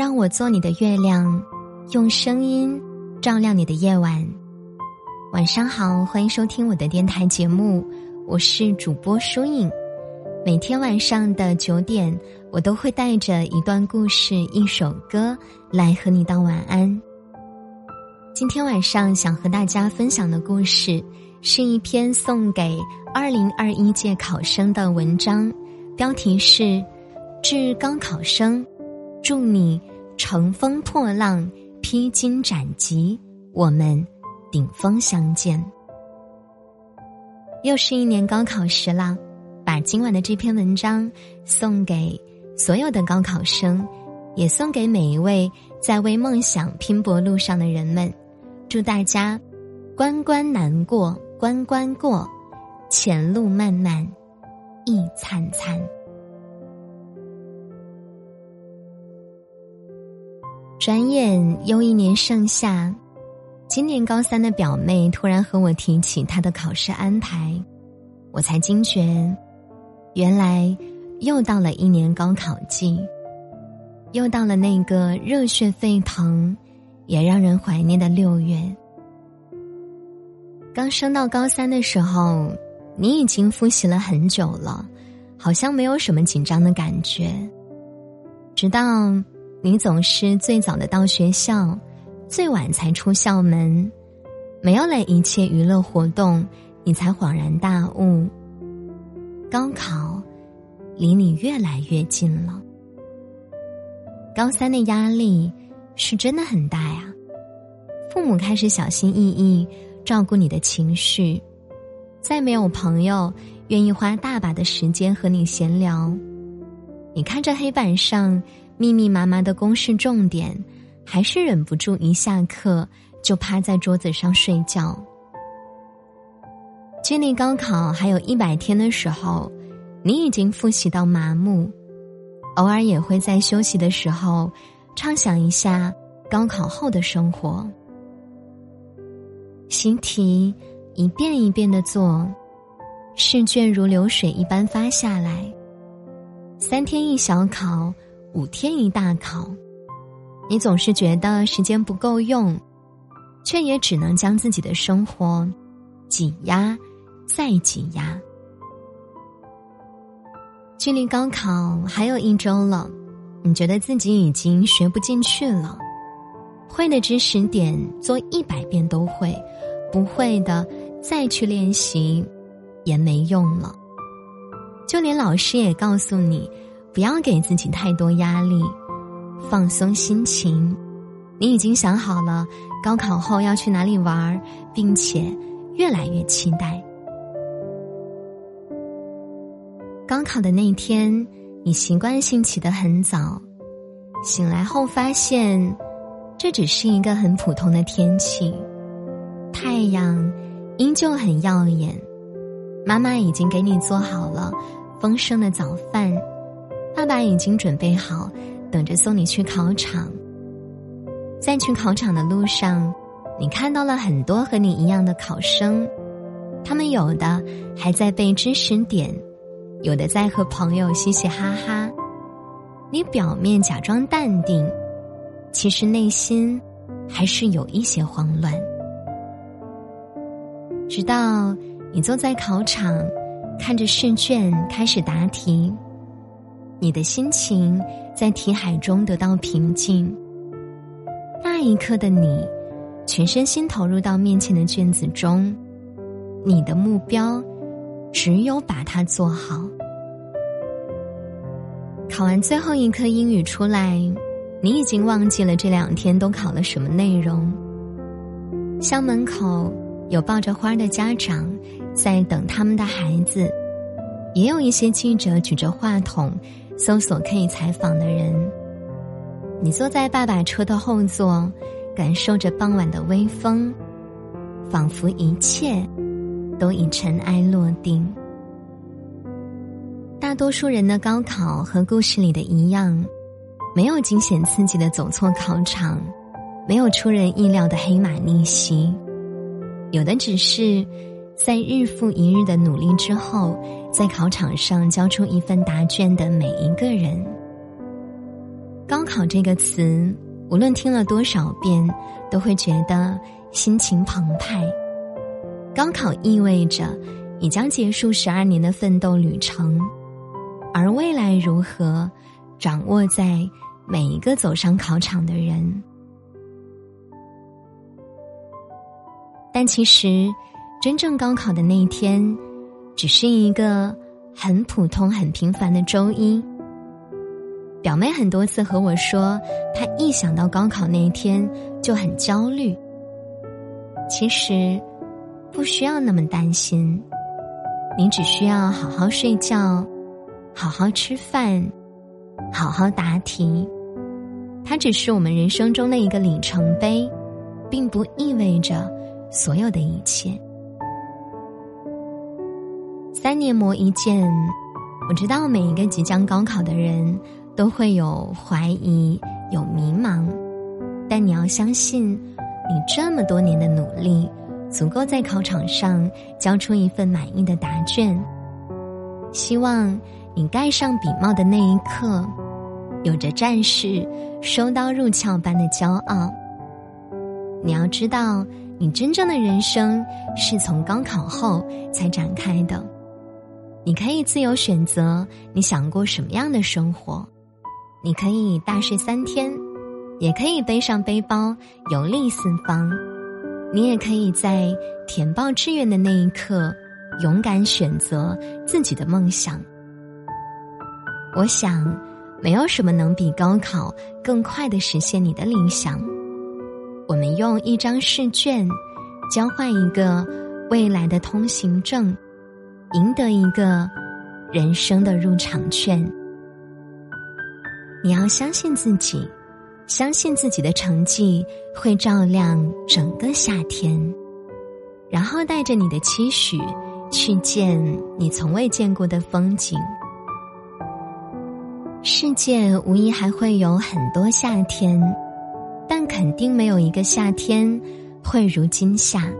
让我做你的月亮，用声音照亮你的夜晚。晚上好，欢迎收听我的电台节目，我是主播舒影。每天晚上的九点，我都会带着一段故事、一首歌来和你道晚安。今天晚上想和大家分享的故事，是一篇送给二零二一届考生的文章，标题是《致高考生》，祝你。乘风破浪，披荆斩棘，我们顶峰相见。又是一年高考时了，把今晚的这篇文章送给所有的高考生，也送给每一位在为梦想拼搏路上的人们。祝大家关关难过关关过，前路漫漫亦灿灿。转眼又一年盛夏，今年高三的表妹突然和我提起她的考试安排，我才惊觉，原来又到了一年高考季，又到了那个热血沸腾，也让人怀念的六月。刚升到高三的时候，你已经复习了很久了，好像没有什么紧张的感觉，直到。你总是最早的到学校，最晚才出校门，没有了一切娱乐活动，你才恍然大悟：高考离你越来越近了。高三的压力是真的很大呀，父母开始小心翼翼照顾你的情绪，再没有朋友愿意花大把的时间和你闲聊，你看着黑板上。密密麻麻的公式重点，还是忍不住一下课就趴在桌子上睡觉。距离高考还有一百天的时候，你已经复习到麻木，偶尔也会在休息的时候畅想一下高考后的生活。习题一遍一遍的做，试卷如流水一般发下来，三天一小考。五天一大考，你总是觉得时间不够用，却也只能将自己的生活挤压再挤压。距离高考还有一周了，你觉得自己已经学不进去了，会的知识点做一百遍都会，不会的再去练习也没用了，就连老师也告诉你。不要给自己太多压力，放松心情。你已经想好了高考后要去哪里玩，并且越来越期待。高考的那天，你习惯性起得很早，醒来后发现这只是一个很普通的天气，太阳依旧很耀眼。妈妈已经给你做好了丰盛的早饭。爸爸已经准备好，等着送你去考场。在去考场的路上，你看到了很多和你一样的考生，他们有的还在背知识点，有的在和朋友嘻嘻哈哈。你表面假装淡定，其实内心还是有一些慌乱。直到你坐在考场，看着试卷开始答题。你的心情在题海中得到平静。那一刻的你，全身心投入到面前的卷子中，你的目标只有把它做好。考完最后一科英语出来，你已经忘记了这两天都考了什么内容。校门口有抱着花的家长在等他们的孩子，也有一些记者举着话筒。搜索可以采访的人。你坐在爸爸车的后座，感受着傍晚的微风，仿佛一切都已尘埃落定。大多数人的高考和故事里的一样，没有惊险刺激的走错考场，没有出人意料的黑马逆袭，有的只是。在日复一日的努力之后，在考场上交出一份答卷的每一个人，高考这个词，无论听了多少遍，都会觉得心情澎湃。高考意味着你将结束十二年的奋斗旅程，而未来如何，掌握在每一个走上考场的人。但其实，真正高考的那一天，只是一个很普通、很平凡的周一。表妹很多次和我说，她一想到高考那一天就很焦虑。其实，不需要那么担心，你只需要好好睡觉，好好吃饭，好好答题。它只是我们人生中的一个里程碑，并不意味着所有的一切。三年磨一剑，我知道每一个即将高考的人。都会有怀疑，有迷茫，但你要相信，你这么多年的努力，足够在考场上交出一份满意的答卷。希望你盖上笔帽的那一刻，有着战士收刀入鞘般的骄傲。你要知道，你真正的人生是从高考后才展开的。你可以自由选择你想过什么样的生活。你可以大睡三天，也可以背上背包游历四方。你也可以在填报志愿的那一刻，勇敢选择自己的梦想。我想，没有什么能比高考更快的实现你的理想。我们用一张试卷，交换一个未来的通行证，赢得一个人生的入场券。你要相信自己，相信自己的成绩会照亮整个夏天，然后带着你的期许去见你从未见过的风景。世界无疑还会有很多夏天，但肯定没有一个夏天会如今夏。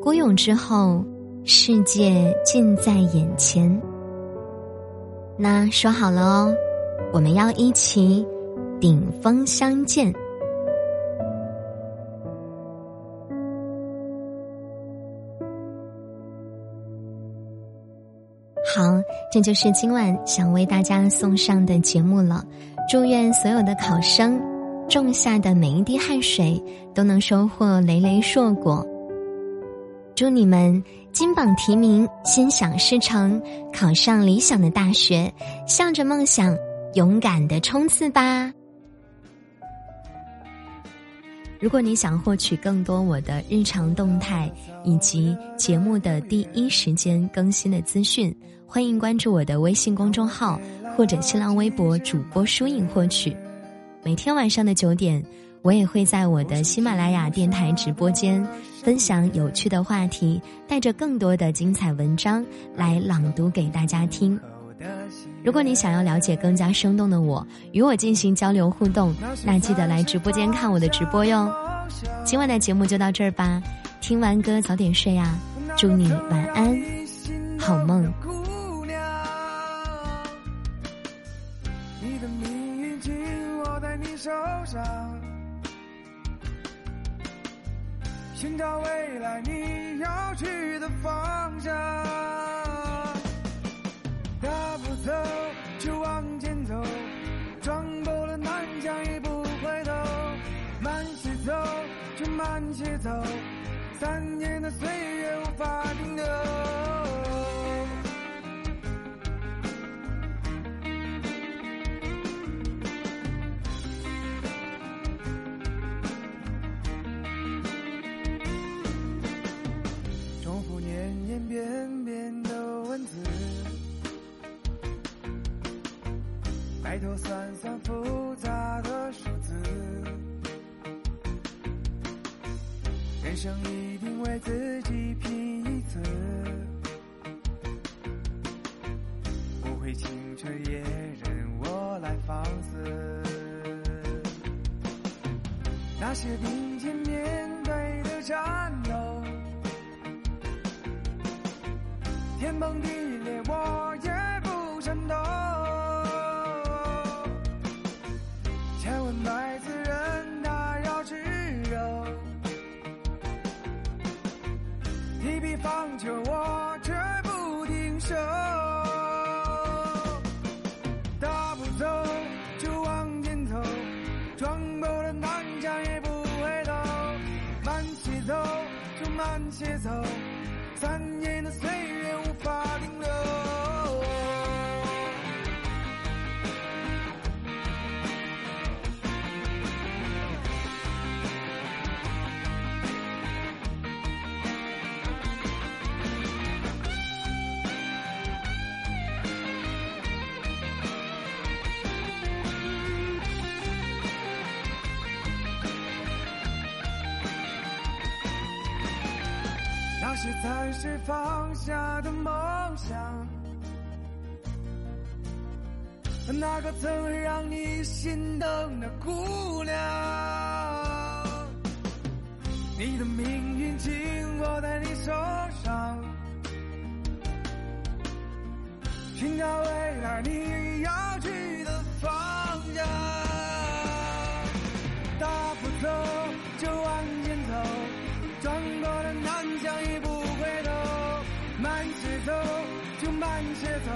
孤勇之后，世界近在眼前。那说好了哦。我们要一起顶峰相见。好，这就是今晚想为大家送上的节目了。祝愿所有的考生种下的每一滴汗水都能收获累累硕果。祝你们金榜题名，心想事成，考上理想的大学，向着梦想。勇敢的冲刺吧！如果你想获取更多我的日常动态以及节目的第一时间更新的资讯，欢迎关注我的微信公众号或者新浪微博主播输赢获取。每天晚上的九点，我也会在我的喜马拉雅电台直播间分享有趣的话题，带着更多的精彩文章来朗读给大家听。如果你想要了解更加生动的我，与我进行交流互动，那记得来直播间看我的直播哟。今晚的节目就到这儿吧，听完歌早点睡啊，祝你晚安，好梦。寻找未来你要去的方向。大步走，就往前走，撞破了南墙也不回头。慢些走，就慢些走，三年的岁月无法停留。埋头算算复杂的数字，人生一定为自己拼一次，不会青春也任我来放肆。那些并肩面对的战斗，天崩地裂我也不颤抖。一笔放着我绝不停手大步走就往前走撞破了南墙也不回头慢些走就慢些走。三年的岁那些暂时放下的梦想，那个曾让你心动的姑娘，你的命运紧握在你手上，寻找未来你要去慢